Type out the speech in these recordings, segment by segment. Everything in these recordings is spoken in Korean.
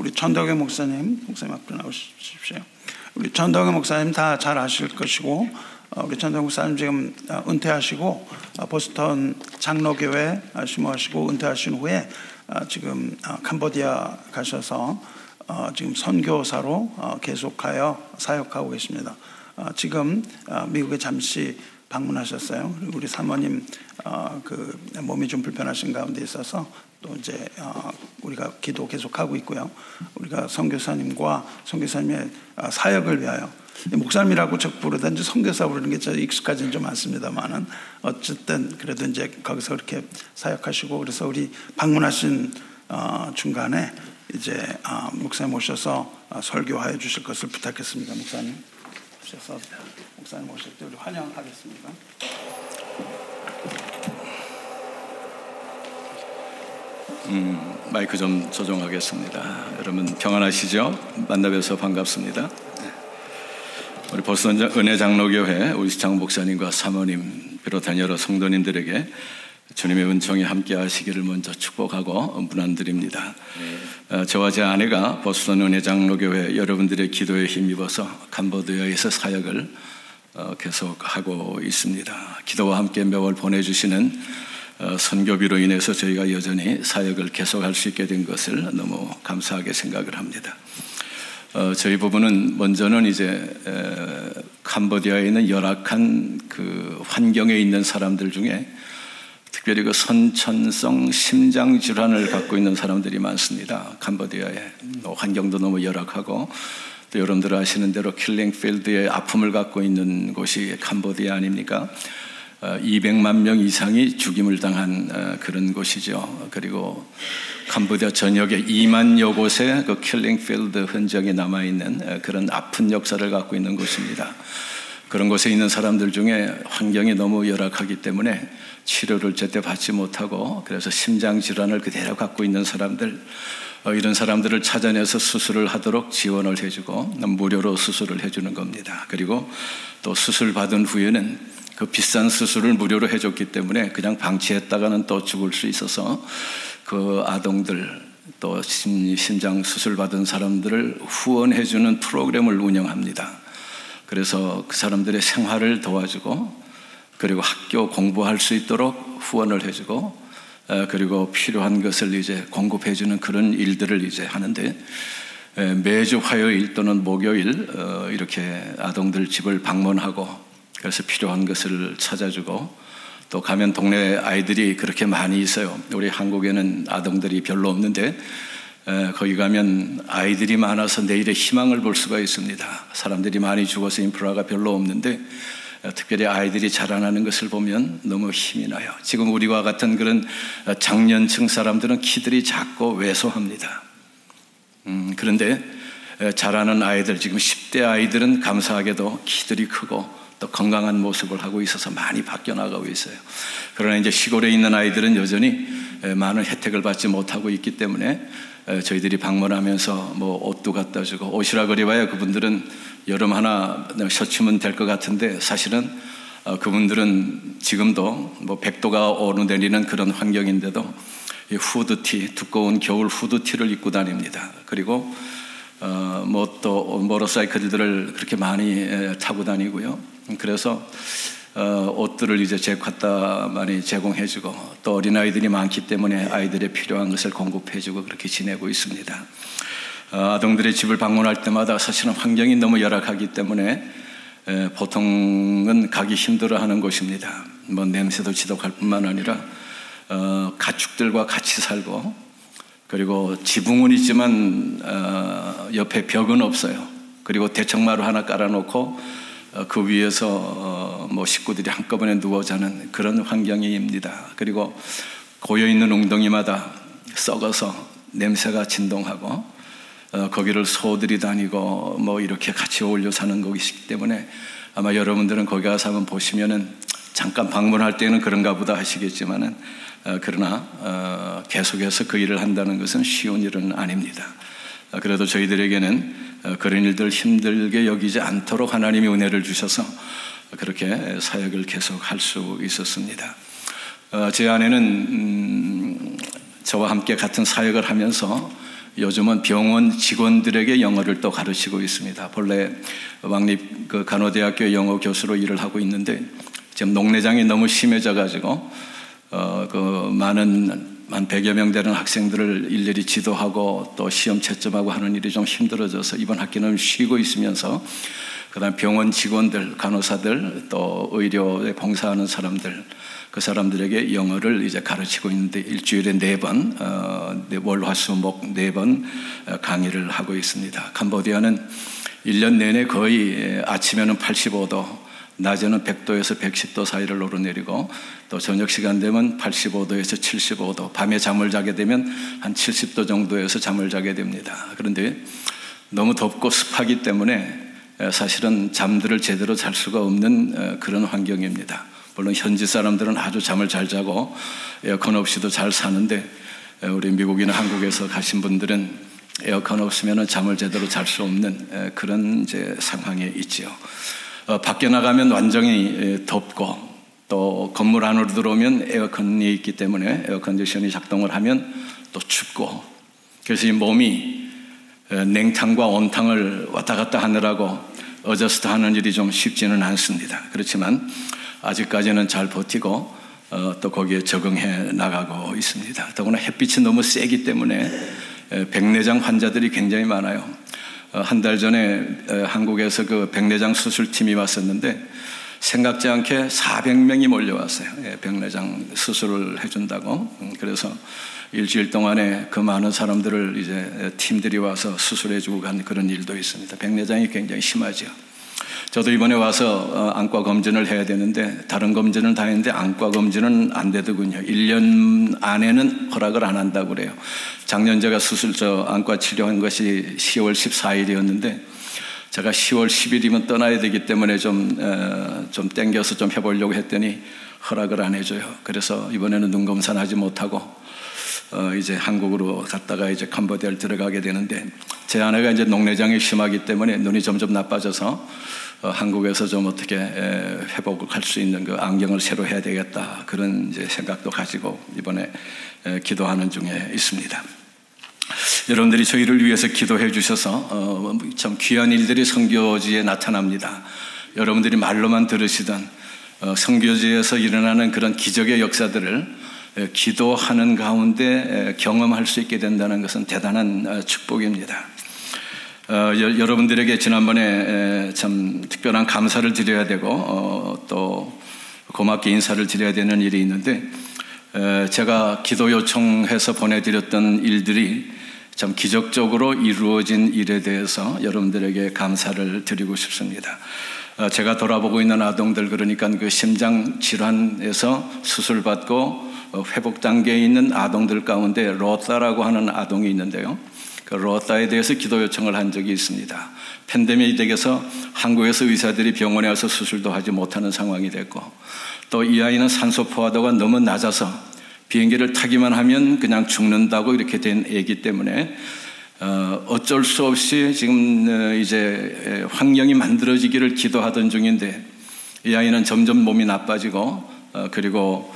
우리 전덕의 목사님, 목사님 앞으로 나오십시오. 우리 전덕의 목사님 다 잘 아실 것이고 어, 우리 전덕 목사님 지금 어, 은퇴하시고 어, 보스턴 장로교회 심호하시고 은퇴하신 후에 지금 캄보디아 가셔서 지금 선교사로 계속하여 사역하고 계십니다. 지금 미국에 잠시 방문하셨어요. 우리 사모님 그 몸이 좀 불편하신 가운데 있어서 또 이제 우리가 기도 계속하고 있고요. 우리가 선교사님과 선교사님의 사역을 위하여 목사님이라고 적 부르든지 선교사 부르는 게저 익숙하지는 좀 않습니다만은 어쨌든 그래도 이제 거기서 그렇게 사역하시고 그래서 우리 방문하신 어, 중간에 이제 어, 목사님 오셔서 어, 설교하여 주실 것을 부탁했습니다. 목사님 오셔서 목사님 오실 때 우리 환영하겠습니다. 음, 마이크 좀 조정하겠습니다. 여러분 평안하시죠? 만나뵈서 반갑습니다. 우리 보선 은혜 장로교회 우시창 목사님과 사모님 비롯한 여러 성도님들에게 주님의 은총이 함께 하시기를 먼저 축복하고 문안드립니다. 네. 어, 저와 제 아내가 보선 은혜 장로교회 여러분들의 기도에 힘입어서 캄보디아에서 사역을 어, 계속하고 있습니다. 기도와 함께 매월 보내주시는 어, 선교비로 인해서 저희가 여전히 사역을 계속할 수 있게 된 것을 너무 감사하게 생각을 합니다. 어, 저희 부부는 먼저는 이제 에, 캄보디아에 있는 열악한 그 환경에 있는 사람들 중에 특별히 그 선천성 심장 질환을 갖고 있는 사람들이 많습니다. 캄보디아에 환경도 너무 열악하고 또 여러분들 아시는 대로 킬링필드의 아픔을 갖고 있는 곳이 캄보디아 아닙니까? 200만 어, 명 이상이 죽임을 당한 어, 그런 곳이죠. 그리고 캄보디아 전역에 2만여 곳에 그 킬링필드 흔적이 남아 있는 어, 그런 아픈 역사를 갖고 있는 곳입니다. 그런 곳에 있는 사람들 중에 환경이 너무 열악하기 때문에 치료를 제때 받지 못하고 그래서 심장 질환을 그대로 갖고 있는 사람들 이런 사람들을 찾아내서 수술을 하도록 지원을 해주고 무료로 수술을 해주는 겁니다. 그리고 또 수술 받은 후에는 그 비싼 수술을 무료로 해줬기 때문에 그냥 방치했다가는 또 죽을 수 있어서 그 아동들 또 심장 수술 받은 사람들을 후원해주는 프로그램을 운영합니다. 그래서 그 사람들의 생활을 도와주고 그리고 학교 공부할 수 있도록 후원을 해주고 그리고 필요한 것을 이제 공급해주는 그런 일들을 이제 하는데 매주 화요일 또는 목요일 어, 이렇게 아동들 집을 방문하고 그래서 필요한 것을 찾아주고 또 가면 동네 아이들이 그렇게 많이 있어요. 우리 한국에는 아동들이 별로 없는데 거기 가면 아이들이 많아서 내일의 희망을 볼 수가 있습니다. 사람들이 많이 죽어서 인프라가 별로 없는데 특별히 아이들이 자라나는 것을 보면 너무 힘이 나요. 지금 우리와 같은 그런 장년층 사람들은 키들이 작고 왜소합니다. 음, 그런데 자라는 아이들, 지금 10대 아이들은 감사하게도 키들이 크고 또 건강한 모습을 하고 있어서 많이 바뀌어 나가고 있어요. 그러나 이제 시골에 있는 아이들은 여전히 많은 혜택을 받지 못하고 있기 때문에 저희들이 방문하면서 뭐 옷도 갖다 주고 옷이라 그래봐야 그분들은 여름 하나 셔츠면 될 것 같은데 사실은 어, 그분들은 지금도 뭐 100도가 오르내리는 그런 환경인데도 후드티, 두꺼운 겨울 후드티를 입고 다닙니다. 그리고 어, 뭐 또 모터사이클들을 그렇게 많이 타고 다니고요. 그래서 어, 옷들을 이제 제 갖다 많이 제공해주고 또 어린 아이들이 많기 때문에 아이들의 필요한 것을 공급해주고 그렇게 지내고 있습니다. 어, 아동들의 집을 방문할 때마다 사실은 환경이 너무 열악하기 때문에 에, 보통은 가기 힘들어하는 곳입니다. 뭐 냄새도 지독할 뿐만 아니라 어, 가축들과 같이 살고 그리고 지붕은 있지만 어, 옆에 벽은 없어요. 그리고 대청마루 하나 깔아놓고 어, 그 위에서 어, 뭐 식구들이 한꺼번에 누워 자는 그런 환경입니다. 그리고 고여 있는 웅덩이마다 썩어서 냄새가 진동하고 어, 거기를 소들이 다니고 뭐 이렇게 같이 어울려 사는 것이기 때문에 아마 여러분들은 거기 가서 한번 보시면은 잠깐 방문할 때는 그런가 보다 하시겠지만은 그러나 계속해서 그 일을 한다는 것은 쉬운 일은 아닙니다. 그래도 저희들에게는 어, 그런 일들 힘들게 여기지 않도록 하나님이 은혜를 주셔서 그렇게 사역을 계속 할 수 있었습니다. 어, 제 아내는 음, 저와 함께 같은 사역을 하면서 요즘은 병원 직원들에게 영어를 또 가르치고 있습니다. 본래 왕립 그 간호대학교 영어 교수로 일을 하고 있는데 지금 녹내장이 너무 심해져 가지고 어, 그 많은 한 100여 명 되는 학생들을 일일이 지도하고 또 시험 채점하고 하는 일이 좀 힘들어져서 이번 학기는 쉬고 있으면서 그다음 병원 직원들, 간호사들 또 의료에 봉사하는 사람들 그 사람들에게 영어를 이제 가르치고 있는데 일주일에 네 번, 어, 네, 월화수목 네 번 강의를 하고 있습니다. 캄보디아는 1년 내내 거의 아침에는 85도, 낮에는 100도에서 110도 사이를 오르내리고 또 저녁 시간 되면 85도에서 75도, 밤에 잠을 자게 되면 한 70도 정도에서 잠을 자게 됩니다. 그런데 너무 덥고 습하기 때문에 사실은 잠들을 제대로 잘 수가 없는 그런 환경입니다. 물론 현지 사람들은 아주 잠을 잘 자고 에어컨 없이도 잘 사는데 우리 미국이나 한국에서 가신 분들은 에어컨 없으면 잠을 제대로 잘 수 없는 그런 이제 상황에 있지요. 어, 밖에 나가면 완전히 덥고 또 건물 안으로 들어오면 에어컨이 있기 때문에 air condition이 작동을 하면 또 춥고 그래서 이 몸이 냉탕과 온탕을 왔다 갔다 하느라고 adjust 하는 일이 좀 쉽지는 않습니다. 그렇지만 아직까지는 잘 버티고 어, 또 거기에 적응해 나가고 있습니다. 더구나 햇빛이 너무 세기 때문에 백내장 환자들이 굉장히 많아요. 어, 한달 전에 한국에서 그 백내장 수술팀이 왔었는데 생각지 않게 400명이 몰려왔어요. 예, 백내장 수술을 해준다고. 음, 그래서 일주일 동안에 그 많은 사람들을 이제 팀들이 와서 수술해주고 간 그런 일도 있습니다. 백내장이 굉장히 심하죠. 저도 이번에 와서 어, 안과 검진을 해야 되는데 다른 검진은 다 했는데 안과 검진은 안 되더군요. 1년 안에는 허락을 안 한다고 그래요. 작년 제가 수술 저 안과 치료한 것이 10월 14일이었는데 제가 10월 10일이면 떠나야 되기 때문에 좀, 어, 좀 땡겨서 좀 해보려고 했더니 허락을 안 해줘요. 그래서 이번에는 눈 검사하지 못하고 어, 이제 한국으로 갔다가 이제 캄보디아를 들어가게 되는데 제 아내가 이제 녹내장이 심하기 때문에 눈이 점점 나빠져서 어, 한국에서 좀 어떻게 회복을 할 수 있는 그 안경을 새로 해야 되겠다 그런 이제 생각도 가지고 이번에 기도하는 중에 있습니다. 여러분들이 저희를 위해서 기도해 주셔서 어, 참 귀한 일들이 성교지에 나타납니다. 여러분들이 말로만 들으시던 어, 성교지에서 일어나는 그런 기적의 역사들을 기도하는 가운데 경험할 수 있게 된다는 것은 대단한 축복입니다. 어, 여 러분들에게 지난번에 참 특별한 감사를 드려야 되고 어, 또 고맙게 인사를 드려야 되는 일이 있는데 에, 제가 기도 요청해서 보내드렸던 일들이 참 기적적으로 이루어진 일에 대해서 여러분들에게 감사를 드리고 싶습니다. 어, 제가 돌아보고 있는 아동들 그러니까 그 심장 질환에서 수술받고 어, 회복 단계에 있는 아동들 가운데 로타라고 하는 아동이 있는데요. 그 로타에 대해서 기도 요청을 한 적이 있습니다. 팬데믹이 되어서 한국에서 의사들이 병원에 와서 수술도 하지 못하는 상황이 됐고 또 이 아이는 산소 포화도가 너무 낮아서 비행기를 타기만 하면 그냥 죽는다고 이렇게 된 애기 때문에 어, 어쩔 수 없이 지금 어, 이제 환경이 만들어지기를 기도하던 중인데 이 아이는 점점 몸이 나빠지고 어, 그리고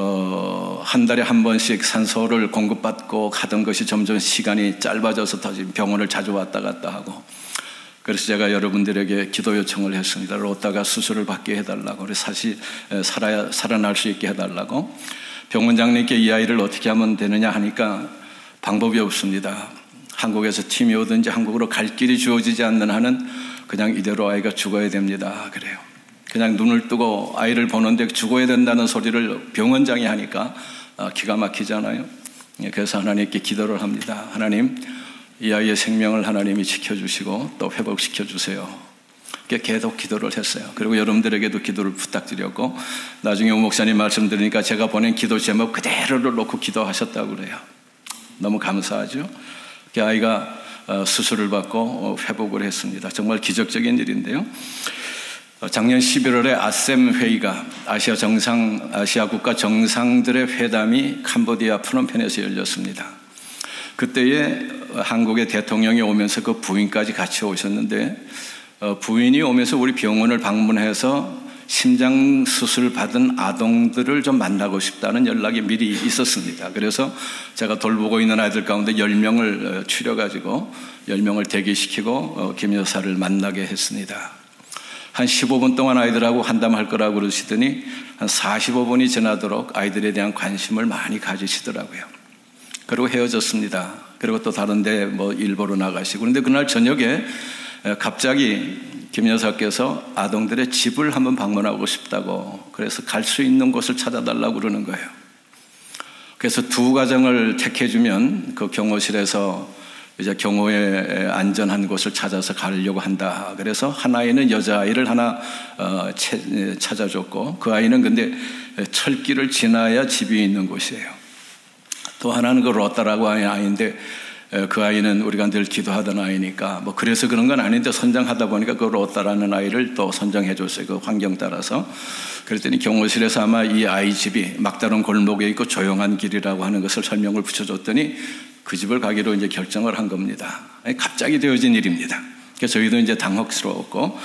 어, 한 달에 한 번씩 산소를 공급받고 가던 것이 점점 시간이 짧아져서 다시 병원을 자주 왔다 갔다 하고 그래서 제가 여러분들에게 기도 요청을 했습니다. 로다가 수술을 받게 해달라고. 그래서 사실 살아 살아날 수 있게 해달라고. 병원장님께 이 아이를 어떻게 하면 되느냐 하니까 방법이 없습니다. 한국에서 팀이 오든지 한국으로 갈 길이 주어지지 않는 한은 그냥 이대로 아이가 죽어야 됩니다. 그래요. 그냥 눈을 뜨고 아이를 보는데 죽어야 된다는 소리를 병원장이 하니까 아, 기가 막히잖아요. 예, 그래서 하나님께 기도를 합니다. 하나님, 이 아이의 생명을 하나님이 지켜주시고 또 회복시켜 주세요. 계속 기도를 했어요. 그리고 여러분들에게도 기도를 부탁드렸고 나중에 우 목사님 말씀 드리니까 제가 보낸 기도 제목 그대로를 놓고 기도하셨다고 그래요. 너무 감사하죠. 그 아이가 어, 수술을 받고 어, 회복을 했습니다. 정말 기적적인 일인데요. 어, 작년 11월에 아셈 회의가 아시아 정상 아시아 국가 정상들의 회담이 캄보디아 프놈펜에서 열렸습니다. 그때에 한국의 대통령이 오면서 그 부인까지 같이 오셨는데 어, 부인이 오면서 우리 병원을 방문해서 심장 수술 받은 아동들을 좀 만나고 싶다는 연락이 미리 있었습니다. 그래서 제가 돌보고 있는 아이들 가운데 10명을 추려 가지고 10명을 대기시키고 김 여사를 만나게 했습니다. 한 15분 동안 아이들하고 한담할 거라고 그러시더니 한 45분이 지나도록 아이들에 대한 관심을 많이 가지시더라고요. 그리고 헤어졌습니다. 그리고 또 다른데 뭐 일보러 나가시고 그런데 그날 저녁에 갑자기 김 여사께서 아동들의 집을 한번 방문하고 싶다고 그래서 갈 수 있는 곳을 찾아달라고 그러는 거예요. 그래서 두 가정을 택해주면 그 경호실에서 이제 경호의 안전한 곳을 찾아서 가려고 한다. 그래서 하나에는 여자아이를 하나 어, 찾아줬고 그 아이는 근데 철길을 지나야 집이 있는 곳이에요. 또 하나는 그 로따라고 하는 아이인데 그 아이는 우리가 늘 기도하던 아이니까 뭐 그래서 그런 건 아닌데 선정하다 보니까 그 로따라는 아이를 또 선정해 줬어요. 그 환경 따라서. 그랬더니 경호실에서 아마 이 아이 집이 막다른 골목에 있고 조용한 길이라고 하는 것을 설명을 붙여줬더니 그 집을 가기로 이제 결정을 한 겁니다. 갑자기 되어진 일입니다. 그래서 저희도 이제 당혹스러웠고,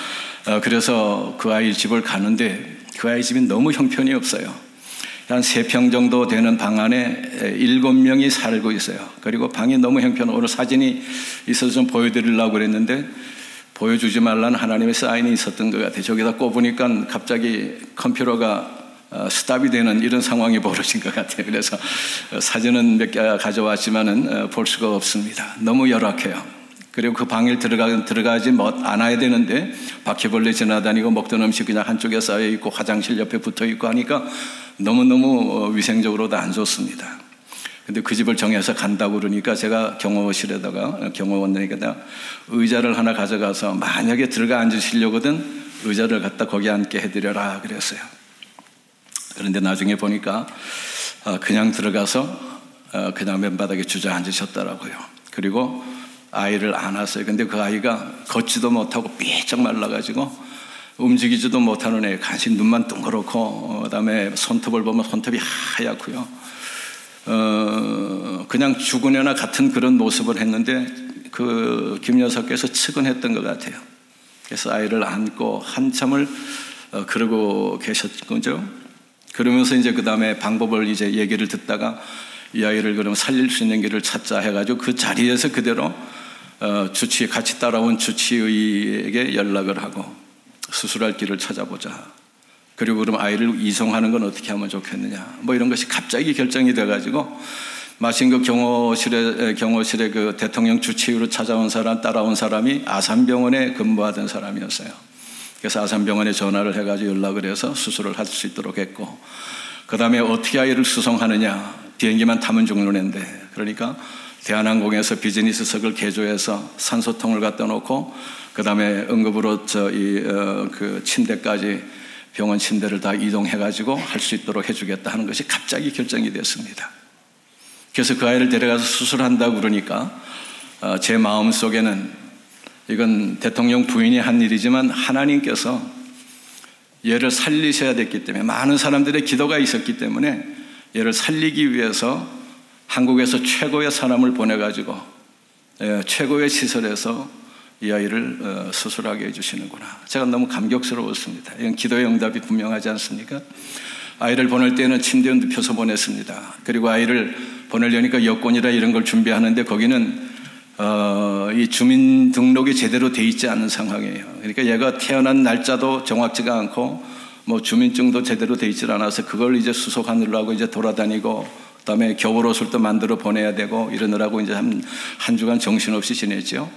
어, 그래서 그 아이 집을 가는데 그 아이 집이 너무 형편이 없어요. 한 세 평 정도 되는 방 안에 일곱 명이 살고 있어요. 그리고 방이 너무 형편, 오늘 사진이 있어서 좀 보여드리려고 그랬는데, 보여주지 말라는 하나님의 사인이 있었던 것 같아요. 저기다 꼽으니까 갑자기 컴퓨터가 어, 스탑이 되는 이런 상황이 벌어진 것 같아요. 그래서 어, 사진은 몇 개 가져왔지만은 어, 볼 수가 없습니다. 너무 열악해요. 그리고 그 방에 들어가, 들어가지 못, 않아야 되는데 바퀴벌레 지나다니고 먹던 음식 그냥 한쪽에 쌓여 있고 화장실 옆에 붙어 있고 하니까 너무너무 위생적으로도 안 좋습니다. 근데 그 집을 정해서 간다고 그러니까 제가 경호실에다가 경호원에게다 의자를 하나 가져가서 만약에 들어가 앉으시려거든 의자를 갖다 거기 앉게 해드려라 그랬어요. 그런데 나중에 보니까 어, 그냥 들어가서 어, 그냥 맨바닥에 주저앉으셨더라고요. 그리고 아이를 안았어요. 근데 그 아이가 걷지도 못하고 삐쩍 말라가지고 움직이지도 못하는 애, 간신 눈만 둥그렇고, 어, 그 다음에 손톱을 보면 손톱이 하얗고요. 어, 그냥 죽은 애나 같은 그런 모습을 했는데 그 김여사께서 측은했던 것 같아요. 그래서 아이를 안고 한참을 어, 그러고 계셨군요. 그러면서 이제 그 다음에 방법을 이제 얘기를 듣다가 이 아이를 그럼 살릴 수 있는 길을 찾자 해가지고 그 자리에서 그대로 어, 주치 같이 따라온 주치의에게 연락을 하고 수술할 길을 찾아보자. 그리고 그럼 아이를 이송하는 건 어떻게 하면 좋겠느냐. 뭐 이런 것이 갑자기 결정이 돼가지고 마신 그 경호실에 경호실에 그 대통령 주치의로 찾아온 사람 따라온 사람이 아산병원에 근무하던 사람이었어요. 그래서 아산병원에 전화를 해가지고 연락을 해서 수술을 할 수 있도록 했고, 그 다음에 어떻게 아이를 수송하느냐. 비행기만 타면 죽는 애인데. 그러니까 대한항공에서 비즈니스석을 개조해서 산소통을 갖다 놓고, 그 다음에 응급으로 저 이 어, 그 침대까지 병원 침대를 다 이동해가지고 할 수 있도록 해주겠다 하는 것이 갑자기 결정이 됐습니다. 그래서 그 아이를 데려가서 수술한다고 그러니까 어, 제 마음 속에는 이건 대통령 부인이 한 일이지만 하나님께서 얘를 살리셔야 됐기 때문에 많은 사람들의 기도가 있었기 때문에 얘를 살리기 위해서 한국에서 최고의 사람을 보내가지고 예, 최고의 시설에서 이 아이를 어, 수술하게 해주시는구나. 제가 너무 감격스러웠습니다. 이건 기도의 응답이 분명하지 않습니까? 아이를 보낼 때는 침대에 눕혀서 보냈습니다. 그리고 아이를 보내려니까 여권이라 이런 걸 준비하는데 거기는 어, 이 주민 등록이 제대로 돼 있지 않은 상황이에요. 그러니까 얘가 태어난 날짜도 정확지가 않고 뭐 주민증도 제대로 돼 있지 않아서 그걸 이제 수속하느라고 이제 돌아다니고 그다음에 겨울옷을 또 만들어 보내야 되고 이러느라고 이제 한, 한 주간 정신없이 지냈죠.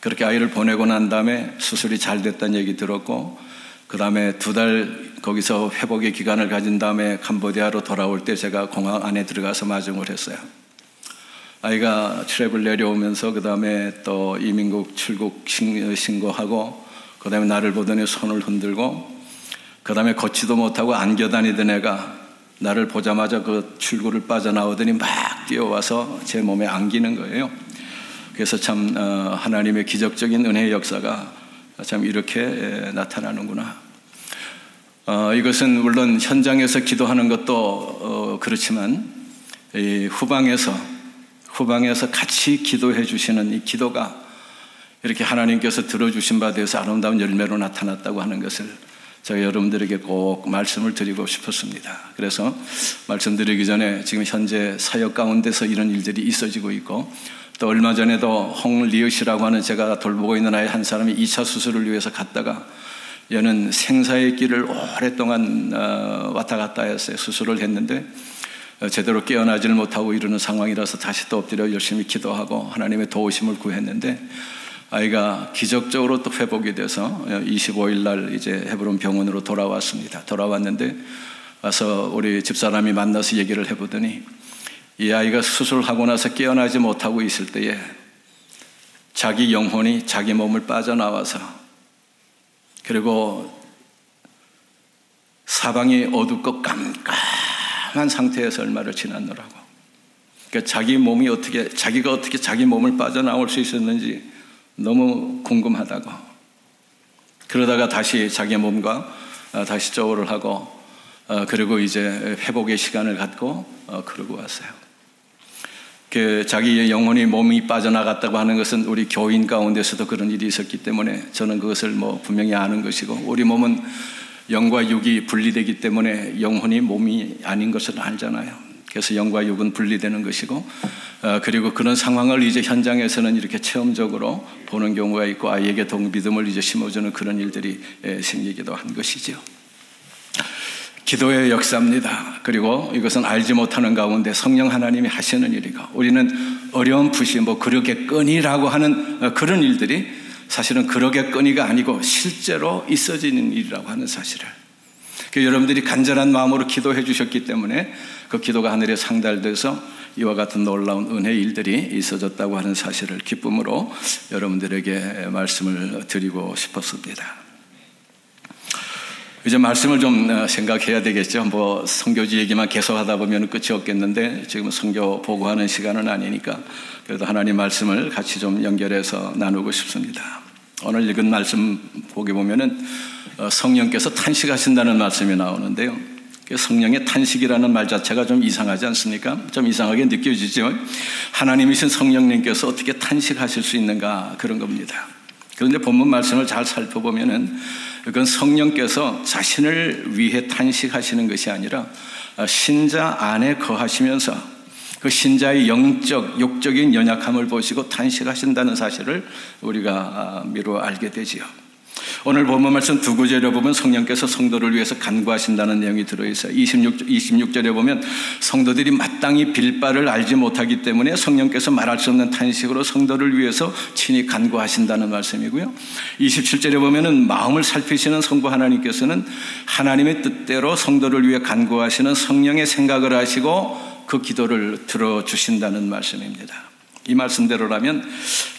그렇게 아이를 보내고 난 다음에 수술이 잘 됐다는 얘기 들었고 그 다음에 두 달 거기서 회복의 기간을 가진 다음에 캄보디아로 돌아올 때 제가 공항 안에 들어가서 마중을 했어요. 아이가 트랩을 내려오면서 그 다음에 또 이민국 출국 신고하고 그 다음에 나를 보더니 손을 흔들고 그 다음에 걷지도 못하고 안겨 다니던 애가 나를 보자마자 그 출구를 빠져나오더니 막 뛰어와서 제 몸에 안기는 거예요. 그래서 참 어, 하나님의 기적적인 은혜의 역사가 참 이렇게 나타나는구나. 어, 이것은 물론 현장에서 기도하는 것도 어, 그렇지만 후방에서 후방에서 같이 기도해 주시는 이 기도가 이렇게 하나님께서 들어주신 바 되어서 아름다운 열매로 나타났다고 하는 것을 저희 여러분들에게 꼭 말씀을 드리고 싶었습니다. 그래서 말씀드리기 전에 지금 현재 사역 가운데서 이런 일들이 있어지고 있고 또 얼마 전에도 홍리엇이라고 하는 제가 돌보고 있는 아이 한 사람이 2차 수술을 위해서 갔다가 얘는 생사의 길을 오랫동안 어, 왔다 갔다 했어요. 수술을 했는데 어, 제대로 깨어나지를 못하고 이러는 상황이라서 다시 또 엎드려 열심히 기도하고 하나님의 도우심을 구했는데 아이가 기적적으로 또 회복이 돼서 25일 날 이제 헤브론 병원으로 돌아왔습니다. 돌아왔는데 와서 우리 집사람이 만나서 얘기를 해보더니 이 아이가 수술하고 나서 깨어나지 못하고 있을 때에 자기 영혼이 자기 몸을 빠져나와서 그리고 사방이 어둡고 깜깜 한 상태에서 얼마를 지났노라고. 그러니까 자기 몸이 어떻게, 자기가 어떻게 자기 몸을 빠져나올 수 있었는지 너무 궁금하다고. 그러다가 다시 자기 몸과 어, 다시 조우를 하고, 어, 그리고 이제 회복의 시간을 갖고, 어, 그러고 왔어요. 그 자기의 영혼이 몸이 빠져나갔다고 하는 것은 우리 교인 가운데서도 그런 일이 있었기 때문에 저는 그것을 뭐 분명히 아는 것이고 우리 몸은 영과 육이 분리되기 때문에 영혼이 몸이 아닌 것을 알잖아요. 그래서 영과 육은 분리되는 것이고 어, 그리고 그런 상황을 이제 현장에서는 이렇게 체험적으로 보는 경우가 있고 아이에게 동비듬을 이제 심어주는 그런 일들이 생기기도 한 것이죠. 기도의 역사입니다. 그리고 이것은 알지 못하는 가운데 성령 하나님이 하시는 일이고 우리는 어려운 푸시 뭐 그러겠거니라고 하는 어, 그런 일들이 사실은 그러겠거니가 아니고 실제로 있어지는 일이라고 하는 사실을 그 여러분들이 간절한 마음으로 기도해 주셨기 때문에 그 기도가 하늘에 상달돼서 이와 같은 놀라운 은혜 일들이 있어졌다고 하는 사실을 기쁨으로 여러분들에게 말씀을 드리고 싶었습니다. 이제 말씀을 좀 어, 생각해야 되겠죠. 뭐 성교지 얘기만 계속 하다 보면 끝이 없겠는데 지금 성교 보고하는 시간은 아니니까 그래도 하나님 말씀을 같이 좀 연결해서 나누고 싶습니다. 오늘 읽은 말씀 보게 보면은 어, 성령께서 탄식하신다는 말씀이 나오는데요. 그 성령의 탄식이라는 말 자체가 좀 이상하지 않습니까? 좀 이상하게 느껴지죠. 하나님이신 성령님께서 어떻게 탄식하실 수 있는가 그런 겁니다. 그런데 본문 말씀을 잘 살펴보면은 그건 성령께서 자신을 위해 탄식하시는 것이 아니라 신자 안에 거하시면서 그 신자의 영적, 욕적인 연약함을 보시고 탄식하신다는 사실을 우리가 미루 알게 되지요. 오늘 본문 말씀 두 구절에 보면 성령께서 성도를 위해서 간구하신다는 내용이 들어있어요. 26, 26절에 보면 성도들이 마땅히 빌바를 알지 못하기 때문에 성령께서 말할 수 없는 탄식으로 성도를 위해서 친히 간구하신다는 말씀이고요. 27절에 보면은 마음을 살피시는 성부 하나님께서는 하나님의 뜻대로 성도를 위해 간구하시는 성령의 생각을 하시고 그 기도를 들어주신다는 말씀입니다. 이 말씀대로라면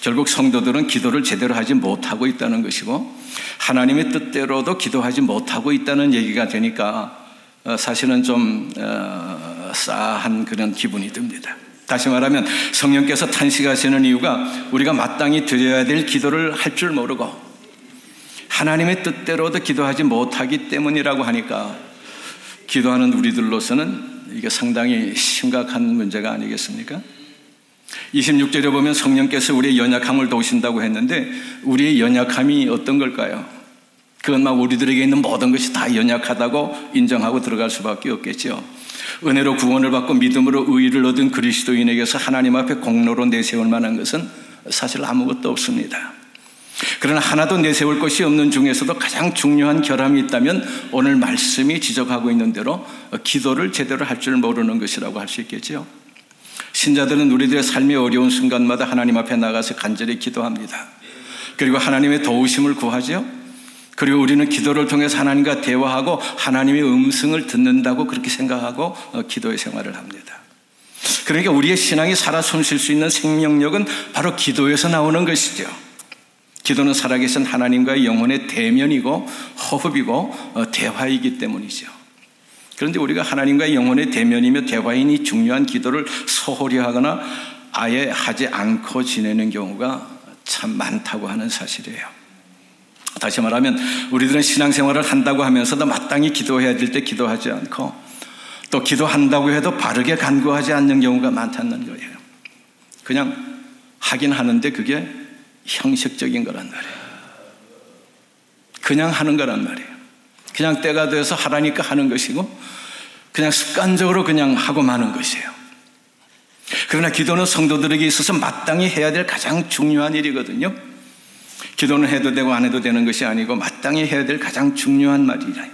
결국 성도들은 기도를 제대로 하지 못하고 있다는 것이고 하나님의 뜻대로도 기도하지 못하고 있다는 얘기가 되니까 어, 사실은 좀 어, 싸한 그런 기분이 듭니다. 다시 말하면 성령께서 탄식하시는 이유가 우리가 마땅히 드려야 될 기도를 할 줄 모르고 하나님의 뜻대로도 기도하지 못하기 때문이라고 하니까 기도하는 우리들로서는 이게 상당히 심각한 문제가 아니겠습니까? 26절에 보면 성령께서 우리의 연약함을 도우신다고 했는데 우리의 연약함이 어떤 걸까요? 막 우리들에게 있는 모든 것이 다 연약하다고 인정하고 들어갈 수밖에 없겠죠. 은혜로 구원을 받고 믿음으로 의의를 얻은 그리스도인에게서 하나님 앞에 공로로 내세울 만한 것은 사실 아무것도 없습니다. 그러나 하나도 내세울 것이 없는 중에서도 가장 중요한 결함이 있다면 오늘 말씀이 지적하고 있는 대로 기도를 제대로 할 줄 모르는 것이라고 할 수 있겠죠. 신자들은 우리들의 삶의 어려운 순간마다 하나님 앞에 나가서 간절히 기도합니다. 그리고 하나님의 도우심을 구하죠. 그리고 우리는 기도를 통해서 하나님과 대화하고 하나님의 음성을 듣는다고 그렇게 생각하고 어, 기도의 생활을 합니다. 그러니까 우리의 신앙이 살아 숨쉴 수 있는 생명력은 바로 기도에서 나오는 것이죠. 기도는 살아계신 하나님과의 영혼의 대면이고 호흡이고 어, 대화이기 때문이죠. 그런데 우리가 하나님과의 영혼의 대면이며 대화인 이 중요한 기도를 소홀히 하거나 아예 하지 않고 지내는 경우가 참 많다고 하는 사실이에요. 다시 말하면 우리들은 신앙생활을 한다고 하면서도 마땅히 기도해야 될 때 기도하지 않고 또 기도한다고 해도 바르게 간구하지 않는 경우가 많다는 거예요. 그냥 하긴 하는데 그게 형식적인 거란 말이에요. 그냥 하는 거란 말이에요. 그냥 때가 돼서 하라니까 하는 것이고 그냥 습관적으로 그냥 하고 마는 것이에요. 그러나 기도는 성도들에게 있어서 마땅히 해야 될 가장 중요한 일이거든요. 기도는 해도 되고 안 해도 되는 것이 아니고 마땅히 해야 될 가장 중요한 말이라.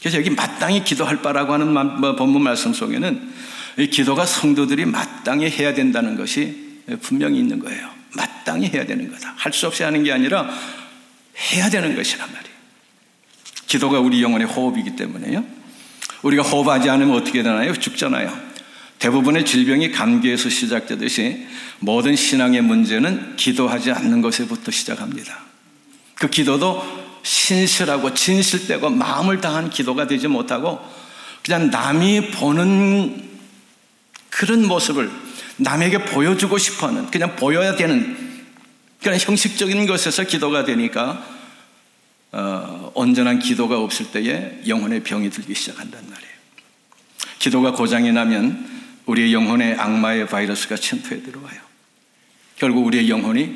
그래서 여기 마땅히 기도할 바라고 하는 뭐 본문 말씀 속에는 이 기도가 성도들이 마땅히 해야 된다는 것이 분명히 있는 거예요. 마땅히 해야 되는 거다. 할 수 없이 하는 게 아니라 해야 되는 것이란 말이에요. 기도가 우리 영혼의 호흡이기 때문에요. 우리가 호흡하지 않으면 어떻게 되나요? 죽잖아요. 대부분의 질병이 감기에서 시작되듯이 모든 신앙의 문제는 기도하지 않는 것에부터 시작합니다. 그 기도도 신실하고 진실되고 마음을 다한 기도가 되지 못하고 그냥 남이 보는 그런 모습을 남에게 보여주고 싶어 하는 그냥 보여야 되는 그런 형식적인 것에서 기도가 되니까 어, 온전한 기도가 없을 때에 영혼의 병이 들기 시작한단 말이에요. 기도가 고장이 나면 우리의 영혼에 악마의 바이러스가 침투해 들어와요. 결국 우리의 영혼이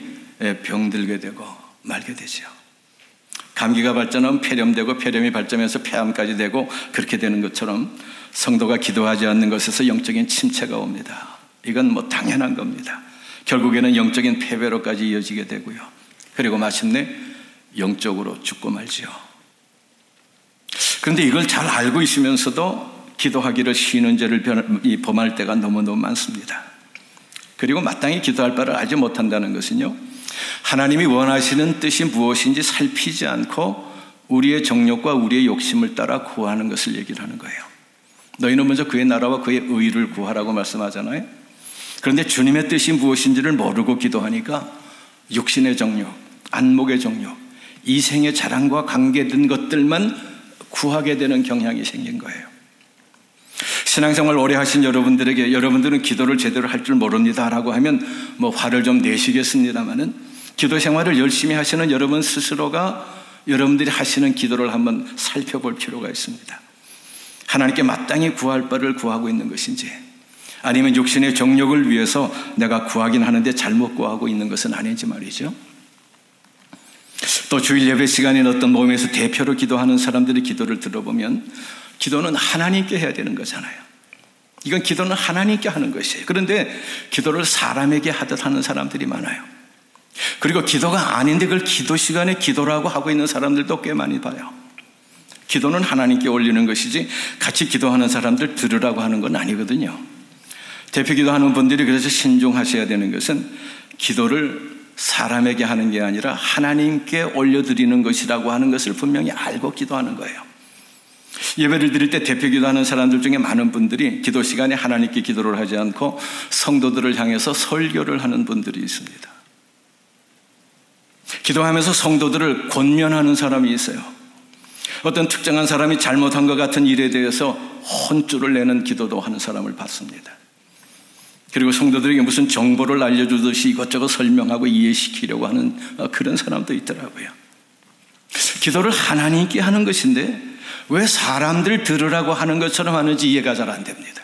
병들게 되고 말게 되죠. 감기가 발전하면 폐렴되고 폐렴이 발전해서 폐암까지 되고 그렇게 되는 것처럼 성도가 기도하지 않는 것에서 영적인 침체가 옵니다. 이건 뭐 당연한 겁니다. 결국에는 영적인 패배로까지 이어지게 되고요. 그리고 마침내 영적으로 죽고 말지요. 그런데 이걸 잘 알고 있으면서도 기도하기를 쉬는 죄를 범할 때가 너무너무 많습니다. 그리고 마땅히 기도할 바를 알지 못한다는 것은요. 하나님이 원하시는 뜻이 무엇인지 살피지 않고 우리의 정욕과 우리의 욕심을 따라 구하는 것을 얘기를 하는 거예요. 너희는 먼저 그의 나라와 그의 의를 구하라고 말씀하잖아요. 그런데 주님의 뜻이 무엇인지를 모르고 기도하니까 육신의 정욕, 안목의 정욕, 이 생의 자랑과 관계된 것들만 구하게 되는 경향이 생긴 거예요. 신앙생활 오래 하신 여러분들에게 여러분들은 기도를 제대로 할 줄 모릅니다라고 하면 뭐 화를 좀 내시겠습니다만은 기도 생활을 열심히 하시는 여러분 스스로가 여러분들이 하시는 기도를 한번 살펴볼 필요가 있습니다. 하나님께 마땅히 구할 바를 구하고 있는 것인지 아니면 육신의 정욕을 위해서 내가 구하긴 하는데 잘못 구하고 있는 것은 아닌지 말이죠. 또 주일 예배 시간인 어떤 모임에서 대표로 기도하는 사람들의 기도를 들어보면 기도는 하나님께 해야 되는 거잖아요. 이건 기도는 하나님께 하는 것이에요. 그런데 기도를 사람에게 하듯 하는 사람들이 많아요. 그리고 기도가 아닌데 그걸 기도 시간에 기도라고 하고 있는 사람들도 꽤 많이 봐요. 기도는 하나님께 올리는 것이지 같이 기도하는 사람들 들으라고 하는 건 아니거든요. 대표 기도하는 분들이 그래서 신중하셔야 되는 것은 기도를 사람에게 하는 게 아니라 하나님께 올려드리는 것이라고 하는 것을 분명히 알고 기도하는 거예요. 예배를 드릴 때 대표 기도하는 사람들 중에 많은 분들이 기도 시간에 하나님께 기도를 하지 않고 성도들을 향해서 설교를 하는 분들이 있습니다. 기도하면서 성도들을 권면하는 사람이 있어요. 어떤 특정한 사람이 잘못한 것 같은 일에 대해서 혼쭐을 내는 기도도 하는 사람을 봤습니다. 그리고 성도들에게 무슨 정보를 알려주듯이 이것저것 설명하고 이해시키려고 하는 그런 사람도 있더라고요. 기도를 하나님께 하는 것인데 왜 사람들 들으라고 하는 것처럼 하는지 이해가 잘 안 됩니다.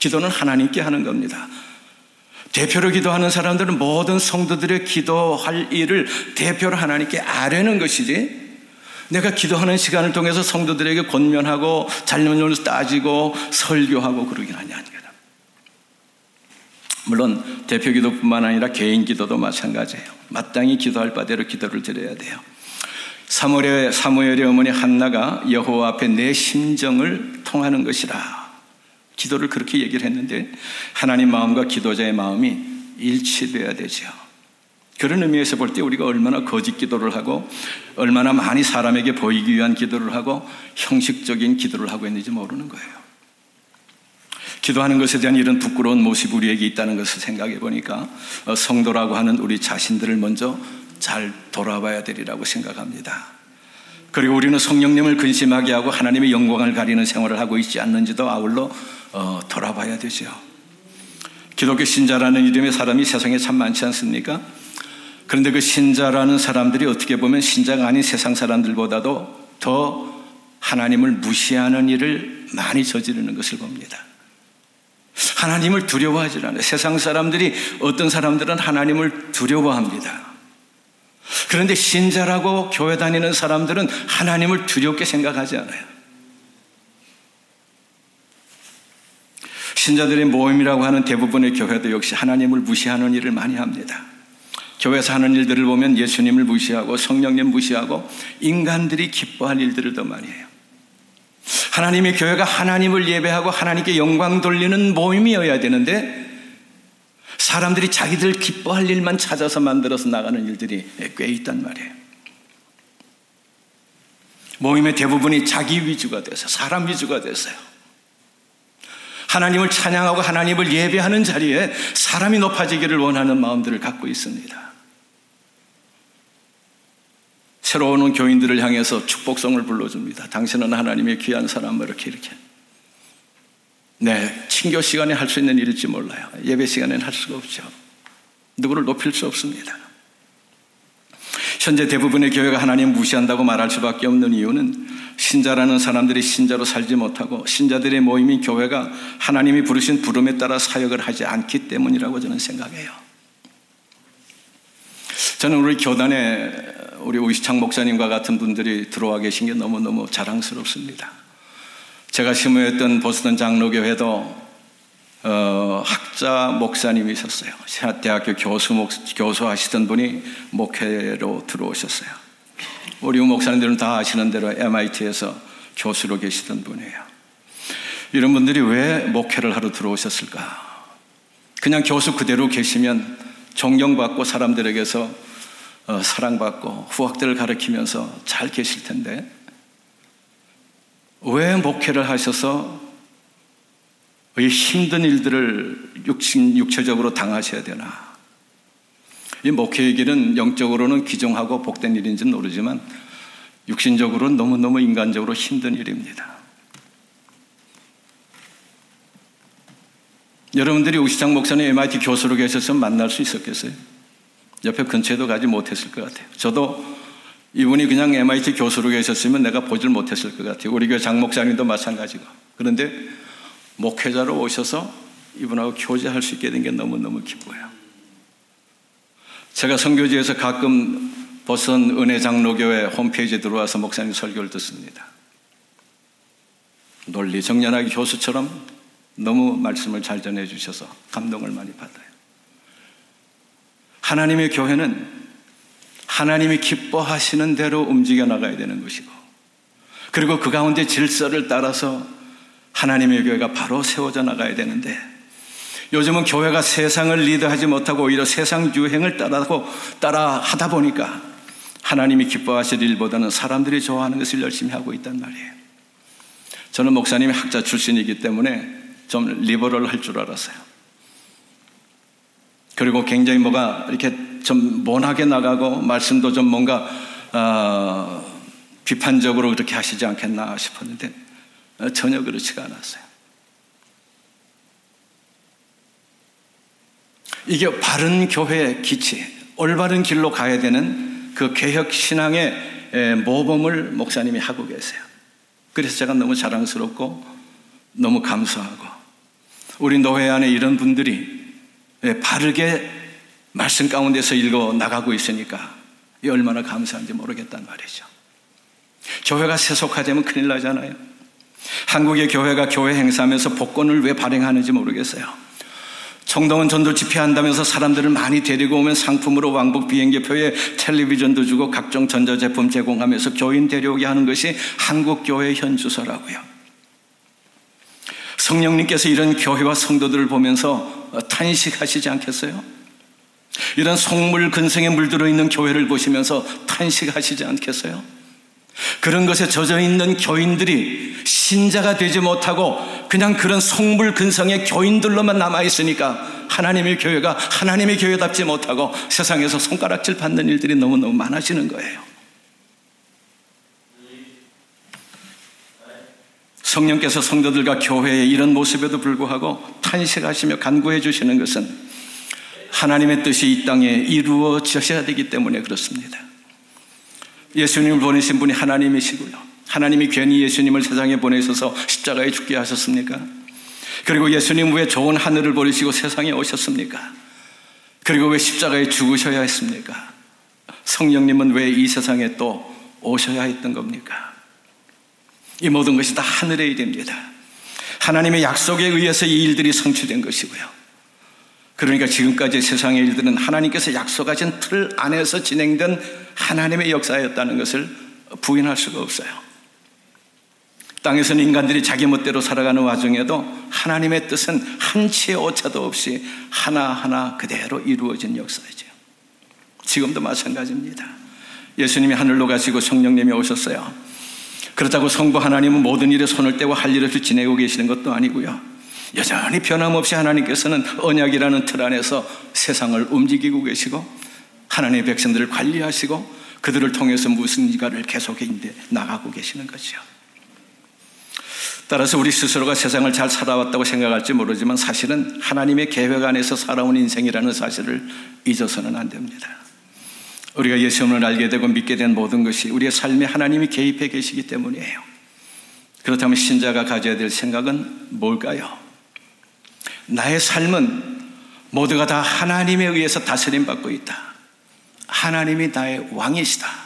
기도는 하나님께 하는 겁니다. 대표로 기도하는 사람들은 모든 성도들의 기도할 일을 대표로 하나님께 아뢰는 것이지 내가 기도하는 시간을 통해서 성도들에게 권면하고 잘못을 따지고 설교하고 그러긴 하냐 아니라 물론 대표 기도뿐만 아니라 개인 기도도 마찬가지예요. 마땅히 기도할 바대로 기도를 드려야 돼요. 사무엘의, 사무엘의 어머니 한나가 여호와 앞에 내 심정을 통하는 것이라. 기도를 그렇게 얘기를 했는데 하나님 마음과 기도자의 마음이 일치돼야 되죠. 그런 의미에서 볼 때 우리가 얼마나 거짓 기도를 하고 얼마나 많이 사람에게 보이기 위한 기도를 하고 형식적인 기도를 하고 있는지 모르는 거예요. 기도하는 것에 대한 이런 부끄러운 모습이 우리에게 있다는 것을 생각해 보니까 어, 성도라고 하는 우리 자신들을 먼저 잘 돌아봐야 되리라고 생각합니다. 그리고 우리는 성령님을 근심하게 하고 하나님의 영광을 가리는 생활을 하고 있지 않는지도 아울러 어, 돌아봐야 되죠. 기독교 신자라는 이름의 사람이 세상에 참 많지 않습니까? 그런데 그 신자라는 사람들이 어떻게 보면 신자가 아닌 세상 사람들보다도 더 하나님을 무시하는 일을 많이 저지르는 것을 봅니다. 하나님을 두려워하지 않아요. 세상 사람들이 어떤 사람들은 하나님을 두려워합니다. 그런데 신자라고 교회 다니는 사람들은 하나님을 두렵게 생각하지 않아요. 신자들의 모임이라고 하는 대부분의 교회도 역시 하나님을 무시하는 일을 많이 합니다. 교회에서 하는 일들을 보면 예수님을 무시하고 성령님 무시하고 인간들이 기뻐할 일들을 더 많이 해요. 하나님의 교회가 하나님을 예배하고 하나님께 영광 돌리는 모임이어야 되는데 사람들이 자기들 기뻐할 일만 찾아서 만들어서 나가는 일들이 꽤 있단 말이에요. 모임의 대부분이 자기 위주가 돼서 사람 위주가 됐어요. 하나님을 찬양하고 하나님을 예배하는 자리에 사람이 높아지기를 원하는 마음들을 갖고 있습니다. 새로 오는 교인들을 향해서 축복성을 불러줍니다. 당신은 하나님의 귀한 사람, 뭐 이렇게 이렇게. 네, 친교 시간에 할 수 있는 일일지 몰라요. 예배 시간에는 할 수가 없죠. 누구를 높일 수 없습니다. 현재 대부분의 교회가 하나님 무시한다고 말할 수밖에 없는 이유는 신자라는 사람들이 신자로 살지 못하고 신자들의 모임인 교회가 하나님이 부르신 부름에 따라 사역을 하지 않기 때문이라고 저는 생각해요. 저는 우리 교단에 우리 오이창 목사님과 같은 분들이 들어와 계신 게 너무너무 자랑스럽습니다. 제가 심무했던 보스턴 장로교회도 어, 학자 목사님이셨어요. 대학교 교수 목, 교수하시던 분이 목회로 들어오셨어요. 우리 목사님들은 다 아시는 대로 MIT에서 교수로 계시던 분이에요. 이런 분들이 왜 목회를 하러 들어오셨을까? 그냥 교수 그대로 계시면 존경받고 사람들에게서 어, 사랑받고 후학들을 가르치면서 잘 계실 텐데 왜 목회를 하셔서 이 힘든 일들을 육신, 육체적으로 당하셔야 되나? 이 목회의 길은 영적으로는 귀중하고 복된 일인지는 모르지만 육신적으로는 너무너무 인간적으로 힘든 일입니다. 여러분들이 우시장 목사님 MIT 교수로 계셔서 만날 수 있었겠어요? 옆에 근처에도 가지 못했을 것 같아요. 저도 이분이 그냥 MIT 교수로 계셨으면 내가 보질 못했을 것 같아요. 우리 교회 장 목사님도 마찬가지고. 그런데 목회자로 오셔서 이분하고 교제할 수 있게 된 게 너무너무 기뻐요. 제가 선교지에서 가끔 버선 은혜 장로교회 홈페이지에 들어와서 목사님 설교를 듣습니다. 논리 정연하게 교수처럼 너무 말씀을 잘 전해 주셔서 감동을 많이 받아요. 하나님의 교회는 하나님이 기뻐하시는 대로 움직여 나가야 되는 것이고, 그리고 그 가운데 질서를 따라서 하나님의 교회가 바로 세워져 나가야 되는데, 요즘은 교회가 세상을 리드하지 못하고 오히려 세상 유행을 따라고 따라 하다 보니까 하나님이 기뻐하실 일보다는 사람들이 좋아하는 것을 열심히 하고 있단 말이에요. 저는 목사님이 학자 출신이기 때문에 좀 리버럴 할 줄 알았어요. 그리고 굉장히 뭐가 이렇게 좀 모나게 나가고 말씀도 좀 뭔가 어, 비판적으로 그렇게 하시지 않겠나 싶었는데 어, 전혀 그렇지가 않았어요. 이게 바른 교회의 기치, 올바른 길로 가야 되는 그 개혁 신앙의 모범을 목사님이 하고 계세요. 그래서 제가 너무 자랑스럽고 너무 감사하고 우리 노회 안에 이런 분들이 바르게 말씀 가운데서 읽어 나가고 있으니까 얼마나 감사한지 모르겠단 말이죠. 교회가 세속화되면 큰일 나잖아요. 한국의 교회가 교회 행사하면서 복권을 왜 발행하는지 모르겠어요. 청동원 전도 집회한다면서 사람들을 많이 데리고 오면 상품으로 왕복 비행기표에 텔레비전도 주고 각종 전자제품 제공하면서 교인 데려오게 하는 것이 한국교회 현주소라고요. 성령님께서 이런 교회와 성도들을 보면서 탄식하시지 않겠어요? 이런 속물 근성에 물들어 있는 교회를 보시면서 탄식하시지 않겠어요? 그런 것에 젖어 있는 교인들이 신자가 되지 못하고 그냥 그런 속물 근성의 교인들로만 남아 있으니까 하나님의 교회가 하나님의 교회답지 못하고 세상에서 손가락질 받는 일들이 너무너무 많아지는 거예요. 성령께서 성도들과 교회의 이런 모습에도 불구하고 탄식하시며 간구해 주시는 것은 하나님의 뜻이 이 땅에 이루어져야 되기 때문에 그렇습니다. 예수님을 보내신 분이 하나님이시고요. 하나님이 괜히 예수님을 세상에 보내셔서 십자가에 죽게 하셨습니까? 그리고 예수님 왜 좋은 하늘을 버리시고 세상에 오셨습니까? 그리고 왜 십자가에 죽으셔야 했습니까? 성령님은 왜 이 세상에 또 오셔야 했던 겁니까? 이 모든 것이 다 하늘의 일입니다. 하나님의 약속에 의해서 이 일들이 성취된 것이고요. 그러니까 지금까지 세상의 일들은 하나님께서 약속하신 틀 안에서 진행된 하나님의 역사였다는 것을 부인할 수가 없어요. 땅에서는 인간들이 자기 멋대로 살아가는 와중에도 하나님의 뜻은 한치의 오차도 없이 하나하나 그대로 이루어진 역사이죠. 지금도 마찬가지입니다. 예수님이 하늘로 가시고 성령님이 오셨어요. 그렇다고 성부 하나님은 모든 일에 손을 떼고 할 일 없이 지내고 계시는 것도 아니고요. 여전히 변함없이 하나님께서는 언약이라는 틀 안에서 세상을 움직이고 계시고 하나님의 백성들을 관리하시고 그들을 통해서 무슨 일가를 계속 나가고 계시는 거죠. 따라서 우리 스스로가 세상을 잘 살아왔다고 생각할지 모르지만 사실은 하나님의 계획 안에서 살아온 인생이라는 사실을 잊어서는 안 됩니다. 우리가 예수님을 알게 되고 믿게 된 모든 것이 우리의 삶에 하나님이 개입해 계시기 때문이에요. 그렇다면 신자가 가져야 될 생각은 뭘까요? 나의 삶은 모두가 다 하나님에 의해서 다스림 받고 있다. 하나님이 나의 왕이시다.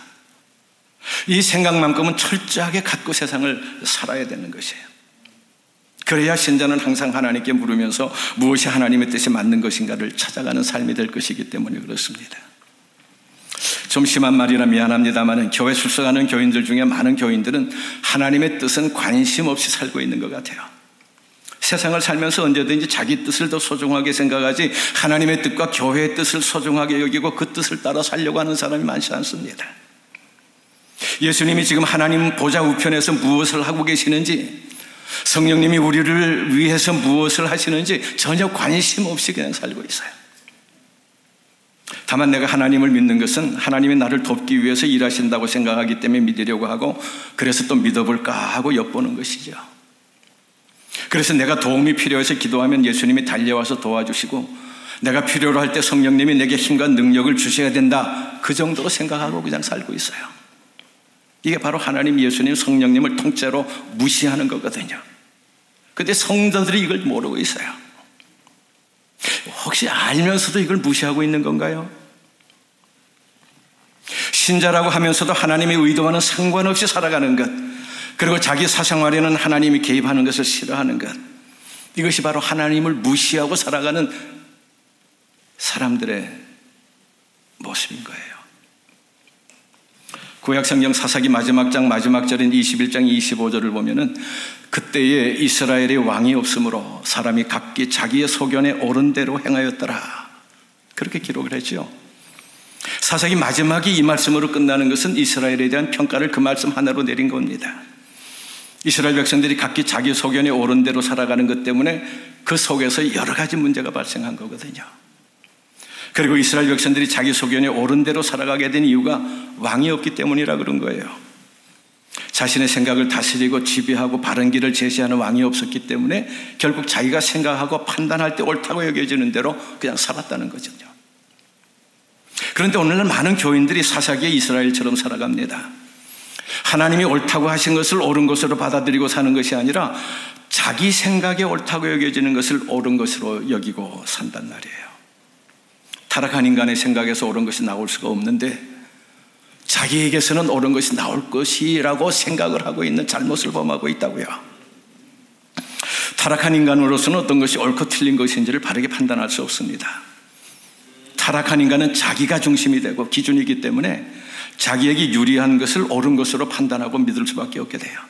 이 생각만큼은 철저하게 갖고 세상을 살아야 되는 것이에요. 그래야 신자는 항상 하나님께 물으면서 무엇이 하나님의 뜻에 맞는 것인가를 찾아가는 삶이 될 것이기 때문에 그렇습니다. 좀 심한 말이라 미안합니다만 교회 출석하는 교인들 중에 많은 교인들은 하나님의 뜻은 관심 없이 살고 있는 것 같아요. 세상을 살면서 언제든지 자기 뜻을 더 소중하게 생각하지 하나님의 뜻과 교회의 뜻을 소중하게 여기고 그 뜻을 따라 살려고 하는 사람이 많지 않습니다. 예수님이 지금 하나님 보좌 우편에서 무엇을 하고 계시는지 성령님이 우리를 위해서 무엇을 하시는지 전혀 관심 없이 그냥 살고 있어요. 다만 내가 하나님을 믿는 것은 하나님이 나를 돕기 위해서 일하신다고 생각하기 때문에 믿으려고 하고 그래서 또 믿어볼까 하고 엿보는 것이죠. 그래서 내가 도움이 필요해서 기도하면 예수님이 달려와서 도와주시고 내가 필요로 할 때 성령님이 내게 힘과 능력을 주셔야 된다. 그 정도로 생각하고 그냥 살고 있어요. 이게 바로 하나님 예수님 성령님을 통째로 무시하는 거거든요. 근데 성도들이 이걸 모르고 있어요. 혹시 알면서도 이걸 무시하고 있는 건가요? 신자라고 하면서도 하나님의 의도와는 상관없이 살아가는 것, 그리고 자기 사생활에는 하나님이 개입하는 것을 싫어하는 것, 이것이 바로 하나님을 무시하고 살아가는 사람들의 모습인 거예요. 구약성경 사사기 마지막 장 마지막 절인 21장 25절을 보면은 그때에 이스라엘의 왕이 없으므로 사람이 각기 자기의 소견에 옳은 대로 행하였더라. 그렇게 기록을 했죠. 사사기 마지막이 이 말씀으로 끝나는 것은 이스라엘에 대한 평가를 그 말씀 하나로 내린 겁니다. 이스라엘 백성들이 각기 자기 소견에 옳은 대로 살아가는 것 때문에 그 속에서 여러 가지 문제가 발생한 거거든요. 그리고 이스라엘 백성들이 자기 소견에 옳은 대로 살아가게 된 이유가 왕이 없기 때문이라 그런 거예요. 자신의 생각을 다스리고 지배하고 바른 길을 제시하는 왕이 없었기 때문에 결국 자기가 생각하고 판단할 때 옳다고 여겨지는 대로 그냥 살았다는 거죠. 그런데 오늘날 많은 교인들이 사사기의 이스라엘처럼 살아갑니다. 하나님이 옳다고 하신 것을 옳은 것으로 받아들이고 사는 것이 아니라 자기 생각에 옳다고 여겨지는 것을 옳은 것으로 여기고 산단 말이에요. 타락한 인간의 생각에서 옳은 것이 나올 수가 없는데 자기에게서는 옳은 것이 나올 것이라고 생각을 하고 있는 잘못을 범하고 있다고요. 타락한 인간으로서는 어떤 것이 옳고 틀린 것인지를 바르게 판단할 수 없습니다. 타락한 인간은 자기가 중심이 되고 기준이기 때문에 자기에게 유리한 것을 옳은 것으로 판단하고 믿을 수밖에 없게 돼요.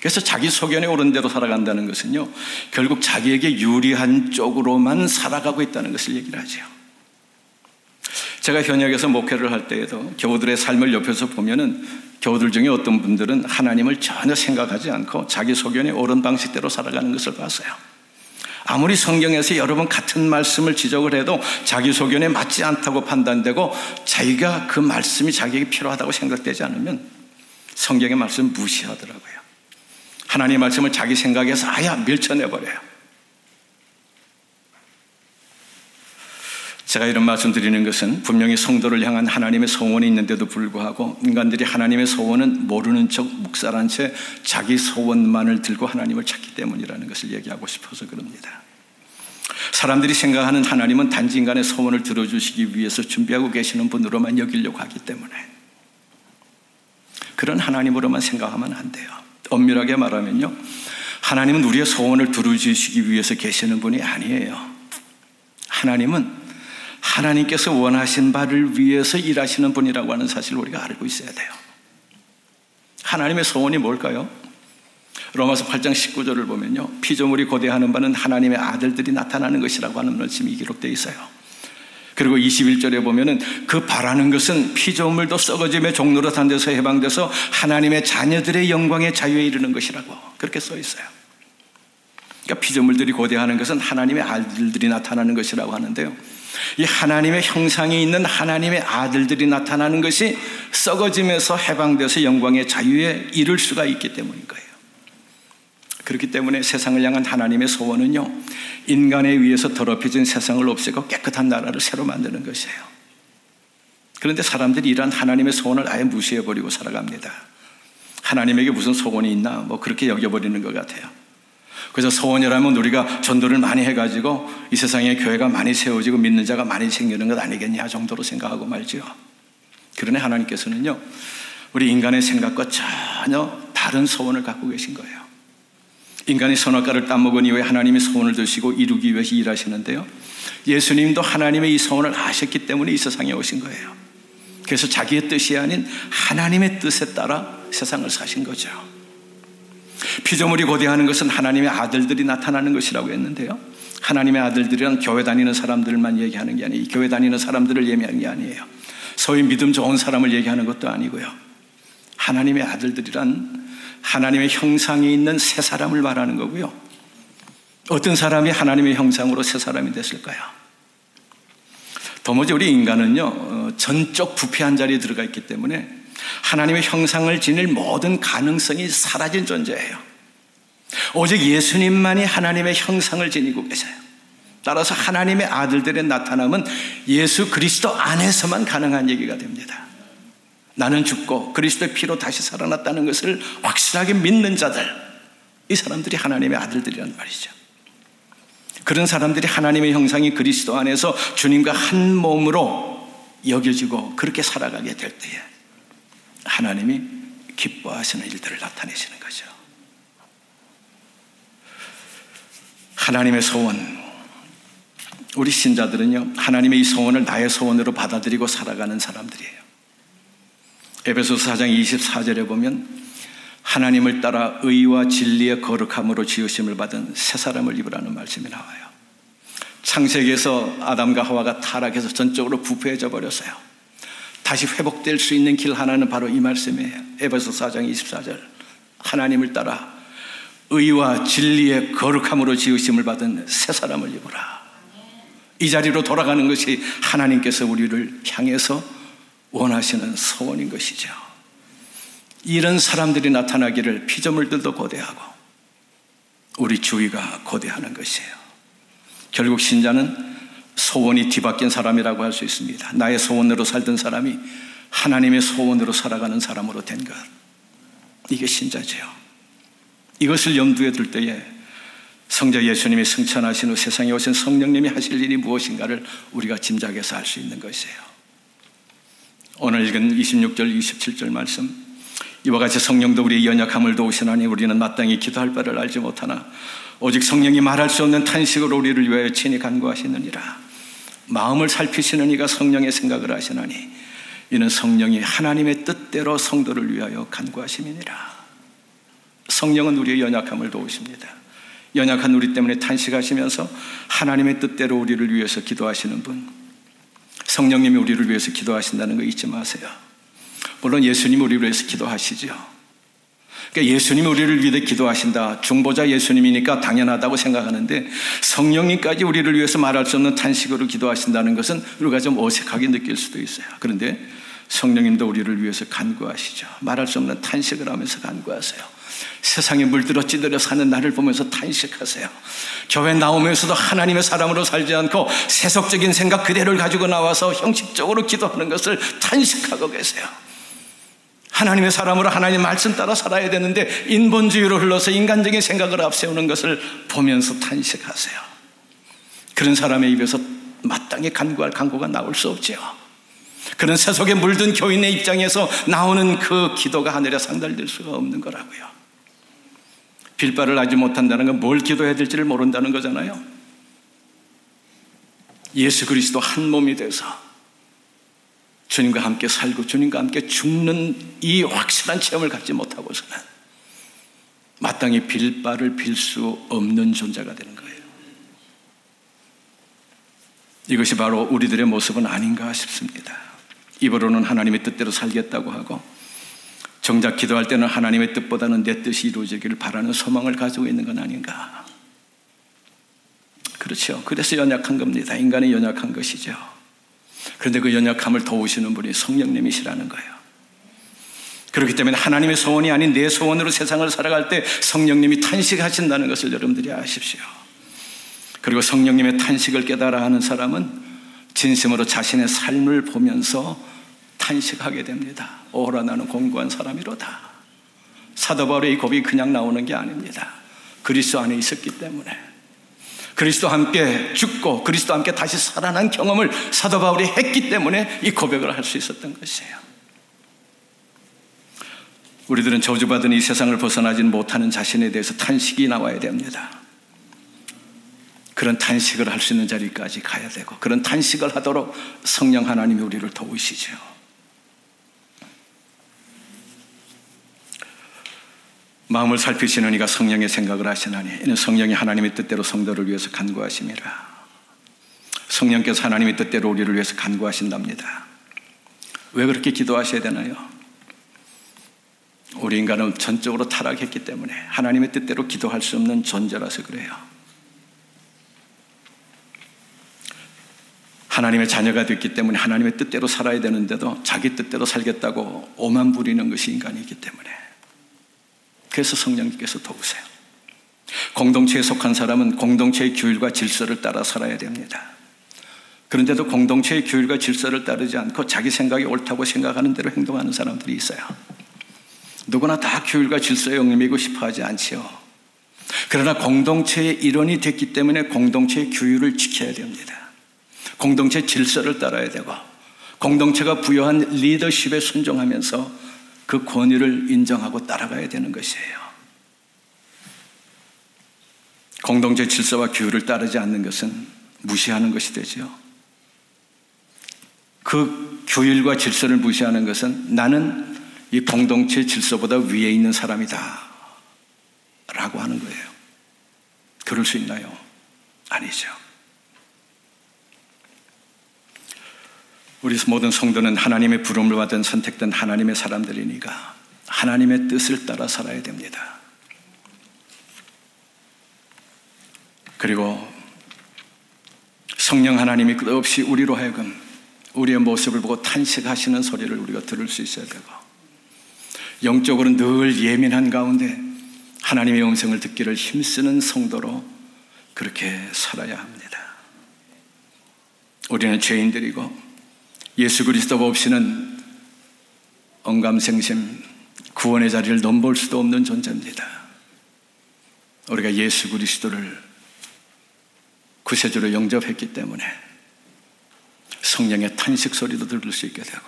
그래서 자기 소견에 옳은 대로 살아간다는 것은요, 결국 자기에게 유리한 쪽으로만 살아가고 있다는 것을 얘기를 하죠. 제가 현역에서 목회를 할 때에도 교우들의 삶을 옆에서 보면은 교우들 중에 어떤 분들은 하나님을 전혀 생각하지 않고 자기 소견에 옳은 방식대로 살아가는 것을 봤어요. 아무리 성경에서 여러 번 같은 말씀을 지적을 해도 자기 소견에 맞지 않다고 판단되고 자기가 그 말씀이 자기에게 필요하다고 생각되지 않으면 성경의 말씀 무시하더라고요. 하나님의 말씀을 자기 생각에서 아예 밀쳐내버려요. 제가 이런 말씀 드리는 것은 분명히 성도를 향한 하나님의 소원이 있는데도 불구하고 인간들이 하나님의 소원은 모르는 척 묵살한 채 자기 소원만을 들고 하나님을 찾기 때문이라는 것을 얘기하고 싶어서 그럽니다. 사람들이 생각하는 하나님은 단지 인간의 소원을 들어주시기 위해서 준비하고 계시는 분으로만 여기려고 하기 때문에 그런 하나님으로만 생각하면 안 돼요. 엄밀하게 말하면요. 하나님은 우리의 소원을 들어주시기 위해서 계시는 분이 아니에요. 하나님은 하나님께서 원하신 바를 위해서 일하시는 분이라고 하는 사실을 우리가 알고 있어야 돼요. 하나님의 소원이 뭘까요? 로마서 8장 19절을 보면요. 피조물이 고대하는 바는 하나님의 아들들이 나타나는 것이라고 하는 말씀이 기록되어 있어요. 그리고 21절에 보면은 그 바라는 것은 피조물도 썩어짐의 종로로 단 데서 해방돼서 하나님의 자녀들의 영광의 자유에 이르는 것이라고 그렇게 써 있어요. 그러니까 피조물들이 고대하는 것은 하나님의 아들들이 나타나는 것이라고 하는데요. 이 하나님의 형상이 있는 하나님의 아들들이 나타나는 것이 썩어짐에서 해방돼서 영광의 자유에 이를 수가 있기 때문인 거예요. 그렇기 때문에 세상을 향한 하나님의 소원은요, 인간에 의해서 더럽혀진 세상을 없애고 깨끗한 나라를 새로 만드는 것이에요. 그런데 사람들이 이러한 하나님의 소원을 아예 무시해버리고 살아갑니다. 하나님에게 무슨 소원이 있나? 뭐 그렇게 여겨버리는 것 같아요. 그래서 소원이라면 우리가 전도를 많이 해가지고 이 세상에 교회가 많이 세워지고 믿는 자가 많이 생기는 것 아니겠냐 정도로 생각하고 말지요. 그러나 하나님께서는요, 우리 인간의 생각과 전혀 다른 소원을 갖고 계신 거예요. 인간이 선악과를 따먹은 이후에 하나님의 소원을 드시고 이루기 위해서 일하시는데요. 예수님도 하나님의 이 소원을 아셨기 때문에 이 세상에 오신 거예요. 그래서 자기의 뜻이 아닌 하나님의 뜻에 따라 세상을 사신 거죠. 피조물이 고대하는 것은 하나님의 아들들이 나타나는 것이라고 했는데요. 하나님의 아들들이란 교회 다니는 사람들만 얘기하는 게 아니에요. 교회 다니는 사람들을 예매하는 게 아니에요. 소위 믿음 좋은 사람을 얘기하는 것도 아니고요. 하나님의 아들들이란 하나님의 형상이 있는 새 사람을 말하는 거고요. 어떤 사람이 하나님의 형상으로 새 사람이 됐을까요? 도무지 우리 인간은요, 어, 전적 부패한 자리에 들어가 있기 때문에 하나님의 형상을 지닐 모든 가능성이 사라진 존재예요. 오직 예수님만이 하나님의 형상을 지니고 계세요. 따라서 하나님의 아들들의 나타남은 예수 그리스도 안에서만 가능한 얘기가 됩니다. 나는 죽고 그리스도의 피로 다시 살아났다는 것을 확실하게 믿는 자들, 이 사람들이 하나님의 아들들이란 말이죠. 그런 사람들이 하나님의 형상이 그리스도 안에서 주님과 한 몸으로 여겨지고 그렇게 살아가게 될 때에 하나님이 기뻐하시는 일들을 나타내시는 거죠. 하나님의 소원. 우리 신자들은요, 하나님의 이 소원을 나의 소원으로 받아들이고 살아가는 사람들이에요. 에베소서 4장 24절에 보면 하나님을 따라 의와 진리의 거룩함으로 지으심을 받은 새 사람을 입으라는 말씀이 나와요. 창세기에서 아담과 하와가 타락해서 전적으로 부패해져 버렸어요. 다시 회복될 수 있는 길 하나는 바로 이 말씀이에요. 에베소 4장 24절. 하나님을 따라 의와 진리의 거룩함으로 지으심을 받은 새 사람을 입으라. 이 자리로 돌아가는 것이 하나님께서 우리를 향해서 원하시는 소원인 것이죠. 이런 사람들이 나타나기를 피조물들도 고대하고 우리 주위가 고대하는 것이에요. 결국 신자는 소원이 뒤바뀐 사람이라고 할 수 있습니다. 나의 소원으로 살던 사람이 하나님의 소원으로 살아가는 사람으로 된 것. 이게 신자죠. 이것을 염두에 둘 때에 성자 예수님이 승천하신 후 세상에 오신 성령님이 하실 일이 무엇인가를 우리가 짐작해서 알 수 있는 것이에요. 오늘 읽은 26절, 27절 말씀. 이와 같이 성령도 우리의 연약함을 도우시나니 우리는 마땅히 기도할 바를 알지 못하나 오직 성령이 말할 수 없는 탄식으로 우리를 위하여 친히 간구하시느니라. 마음을 살피시는 이가 성령의 생각을 하시나니 이는 성령이 하나님의 뜻대로 성도를 위하여 간구하심이니라. 성령은 우리의 연약함을 도우십니다. 연약한 우리 때문에 탄식하시면서 하나님의 뜻대로 우리를 위해서 기도하시는 분. 성령님이 우리를 위해서 기도하신다는 거 잊지 마세요. 물론 예수님이 우리를 위해서 기도하시죠. 그러니까 예수님이 우리를 위해 기도하신다. 중보자 예수님이니까 당연하다고 생각하는데 성령님까지 우리를 위해서 말할 수 없는 탄식으로 기도하신다는 것은 우리가 좀 어색하게 느낄 수도 있어요. 그런데 성령님도 우리를 위해서 간구하시죠. 말할 수 없는 탄식을 하면서 간구하세요. 세상에 물들어 찌들어 사는 나를 보면서 탄식하세요. 교회 나오면서도 하나님의 사람으로 살지 않고 세속적인 생각 그대로를 가지고 나와서 형식적으로 기도하는 것을 탄식하고 계세요. 하나님의 사람으로 하나님 말씀 따라 살아야 되는데 인본주의로 흘러서 인간적인 생각을 앞세우는 것을 보면서 탄식하세요. 그런 사람의 입에서 마땅히 간구할 간구가 나올 수 없지요. 그런 세속에 물든 교인의 입장에서 나오는 그 기도가 하늘에 상달될 수가 없는 거라고요. 빌바를 하지 못한다는 건 뭘 기도해야 될지를 모른다는 거잖아요. 예수 그리스도 한 몸이 돼서 주님과 함께 살고 주님과 함께 죽는 이 확실한 체험을 갖지 못하고서는 마땅히 빌 바를 빌 수 없는 존재가 되는 거예요. 이것이 바로 우리들의 모습은 아닌가 싶습니다. 입으로는 하나님의 뜻대로 살겠다고 하고 정작 기도할 때는 하나님의 뜻보다는 내 뜻이 이루어지기를 바라는 소망을 가지고 있는 건 아닌가. 그렇죠. 그래서 연약한 겁니다. 인간이 연약한 것이죠. 그런데 그 연약함을 도우시는 분이 성령님이시라는 거예요. 그렇기 때문에 하나님의 소원이 아닌 내 소원으로 세상을 살아갈 때 성령님이 탄식하신다는 것을 여러분들이 아십시오. 그리고 성령님의 탄식을 깨달아 하는 사람은 진심으로 자신의 삶을 보면서 탄식하게 됩니다. 오라 나는 공고한 사람이로다. 사도 바울의 이 고백이 그냥 나오는 게 아닙니다. 그리스도 안에 있었기 때문에. 그리스도 함께 죽고 그리스도 함께 다시 살아난 경험을 사도 바울이 했기 때문에 이 고백을 할 수 있었던 것이에요. 우리들은 저주받은 이 세상을 벗어나지 못하는 자신에 대해서 탄식이 나와야 됩니다. 그런 탄식을 할 수 있는 자리까지 가야 되고 그런 탄식을 하도록 성령 하나님이 우리를 도우시죠. 마음을 살피시는 이가 성령의 생각을 하시나니 이는 성령이 하나님의 뜻대로 성도를 위해서 간구하심이라. 성령께서 하나님의 뜻대로 우리를 위해서 간구하신답니다. 왜 그렇게 기도하셔야 되나요? 우리 인간은 전적으로 타락했기 때문에 하나님의 뜻대로 기도할 수 없는 존재라서 그래요. 하나님의 자녀가 됐기 때문에 하나님의 뜻대로 살아야 되는데도 자기 뜻대로 살겠다고 오만 부리는 것이 인간이기 때문에 그래서 성령님께서 도우세요. 공동체에 속한 사람은 공동체의 규율과 질서를 따라 살아야 됩니다. 그런데도 공동체의 규율과 질서를 따르지 않고 자기 생각이 옳다고 생각하는 대로 행동하는 사람들이 있어요. 누구나 다 규율과 질서에 얽매이고 싶어 하지 않지요. 그러나 공동체의 일원이 됐기 때문에 공동체의 규율을 지켜야 됩니다. 공동체 질서를 따라야 되고 공동체가 부여한 리더십에 순종하면서 그 권위를 인정하고 따라가야 되는 것이에요. 공동체 질서와 규율을 따르지 않는 것은 무시하는 것이 되죠. 그 규율과 질서를 무시하는 것은 나는 이 공동체 질서보다 위에 있는 사람이다. 라고 하는 거예요. 그럴 수 있나요? 아니죠. 우리 모든 성도는 하나님의 부름을 받은 선택된 하나님의 사람들이니까 하나님의 뜻을 따라 살아야 됩니다. 그리고 성령 하나님이 끝없이 우리로 하여금 우리의 모습을 보고 탄식하시는 소리를 우리가 들을 수 있어야 되고 영적으로 늘 예민한 가운데 하나님의 음성을 듣기를 힘쓰는 성도로 그렇게 살아야 합니다. 우리는 죄인들이고 예수 그리스도 없이는 언감생심 구원의 자리를 넘볼 수도 없는 존재입니다. 우리가 예수 그리스도를 구세주로 영접했기 때문에 성령의 탄식 소리도 들을 수 있게 되고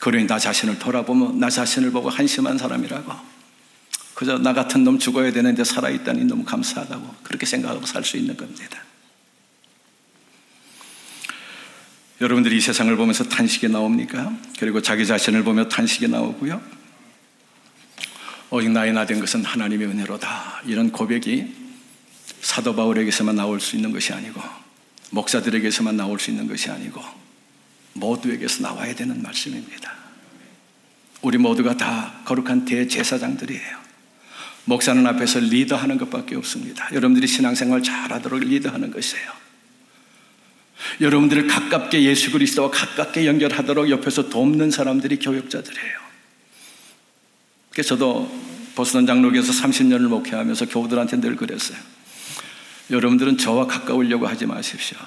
그러니 나 자신을 돌아보면 나 자신을 보고 한심한 사람이라고 그저 나 같은 놈 죽어야 되는데 살아있다니 너무 감사하다고 그렇게 생각하고 살 수 있는 겁니다. 여러분들이 이 세상을 보면서 탄식이 나옵니까? 그리고 자기 자신을 보며 탄식이 나오고요. 오직 나의 나된 것은 하나님의 은혜로다. 이런 고백이 사도 바울에게서만 나올 수 있는 것이 아니고 목사들에게서만 나올 수 있는 것이 아니고 모두에게서 나와야 되는 말씀입니다. 우리 모두가 다 거룩한 대제사장들이에요. 목사는 앞에서 리더하는 것밖에 없습니다. 여러분들이 신앙생활 잘하도록 리더하는 것이에요. 여러분들을 가깝게 예수 그리스도와 가깝게 연결하도록 옆에서 돕는 사람들이 교역자들이에요. 그래서 저도 보스턴 장로교에서 30년을 목회하면서 교우들한테 늘 그랬어요. 여러분들은 저와 가까우려고 하지 마십시오.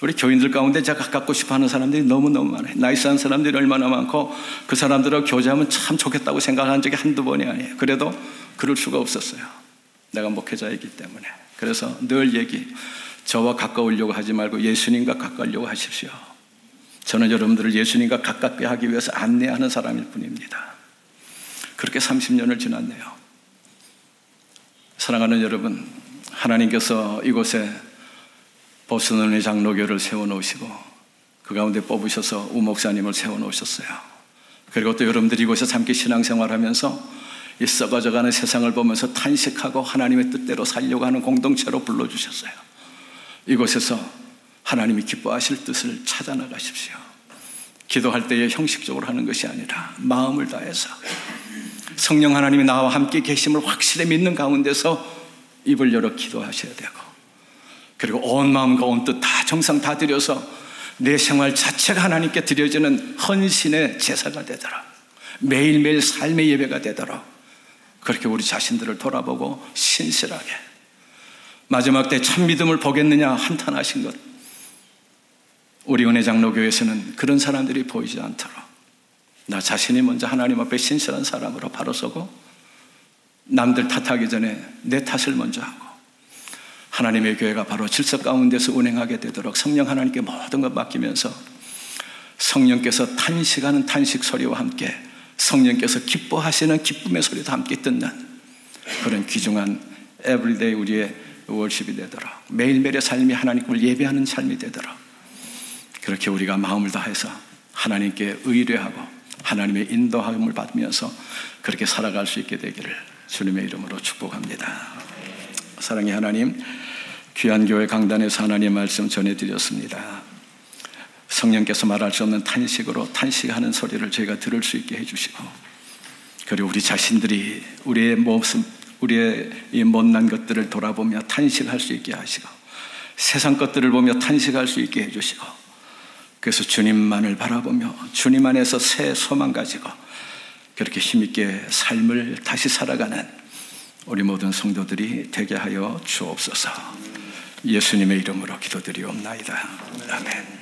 우리 교인들 가운데 제가 가깝고 싶어 하는 사람들이 너무너무 많아요. 나이스한 사람들이 얼마나 많고 그 사람들하고 교제하면 참 좋겠다고 생각한 적이 한두 번이 아니에요. 그래도 그럴 수가 없었어요. 내가 목회자이기 때문에. 그래서 늘 얘기. 저와 가까우려고 하지 말고 예수님과 가까우려고 하십시오. 저는 여러분들을 예수님과 가깝게 하기 위해서 안내하는 사람일 뿐입니다. 그렇게 30년을 지났네요. 사랑하는 여러분, 하나님께서 이곳에 보스논의 장로교를 세워놓으시고 그 가운데 뽑으셔서 우 목사님을 세워놓으셨어요. 그리고 또 여러분들이 이곳에 함께 신앙생활하면서 이 썩어져가는 세상을 보면서 탄식하고 하나님의 뜻대로 살려고 하는 공동체로 불러주셨어요. 이곳에서 하나님이 기뻐하실 뜻을 찾아 나가십시오. 기도할 때에 형식적으로 하는 것이 아니라 마음을 다해서 성령 하나님이 나와 함께 계심을 확실히 믿는 가운데서 입을 열어 기도하셔야 되고 그리고 온 마음과 온 뜻 다 정성 다 들여서 내 생활 자체가 하나님께 드려지는 헌신의 제사가 되더라. 매일매일 삶의 예배가 되도록 그렇게 우리 자신들을 돌아보고 신실하게 마지막 때 참 믿음을 보겠느냐 한탄하신 것. 우리 은혜 장로교에서는 그런 사람들이 보이지 않도록 나 자신이 먼저 하나님 앞에 신실한 사람으로 바로 서고 남들 탓하기 전에 내 탓을 먼저 하고 하나님의 교회가 바로 질서 가운데서 운행하게 되도록 성령 하나님께 모든 것 맡기면서 성령께서 탄식하는 탄식 소리와 함께 성령께서 기뻐하시는 기쁨의 소리도 함께 듣는 그런 귀중한 everyday 우리의 worship이 되도록 매일매일의 삶이 하나님을 예배하는 삶이 되도록 그렇게 우리가 마음을 다해서 하나님께 의뢰하고 하나님의 인도함을 받으면서 그렇게 살아갈 수 있게 되기를 주님의 이름으로 축복합니다. 사랑의 하나님, 귀한 교회 강단에서 하나님의 말씀 전해드렸습니다. 성령께서 말할 수 없는 탄식으로 탄식하는 소리를 저희가 들을 수 있게 해주시고, 그리고 우리 자신들이 우리의 모습, 우리의 이 못난 것들을 돌아보며 탄식할 수 있게 하시고, 세상 것들을 보며 탄식할 수 있게 해주시고, 그래서 주님만을 바라보며 주님 안에서 새 소망 가지고 그렇게 힘있게 삶을 다시 살아가는 우리 모든 성도들이 되게 하여 주옵소서. 예수님의 이름으로 기도드리옵나이다. 아멘.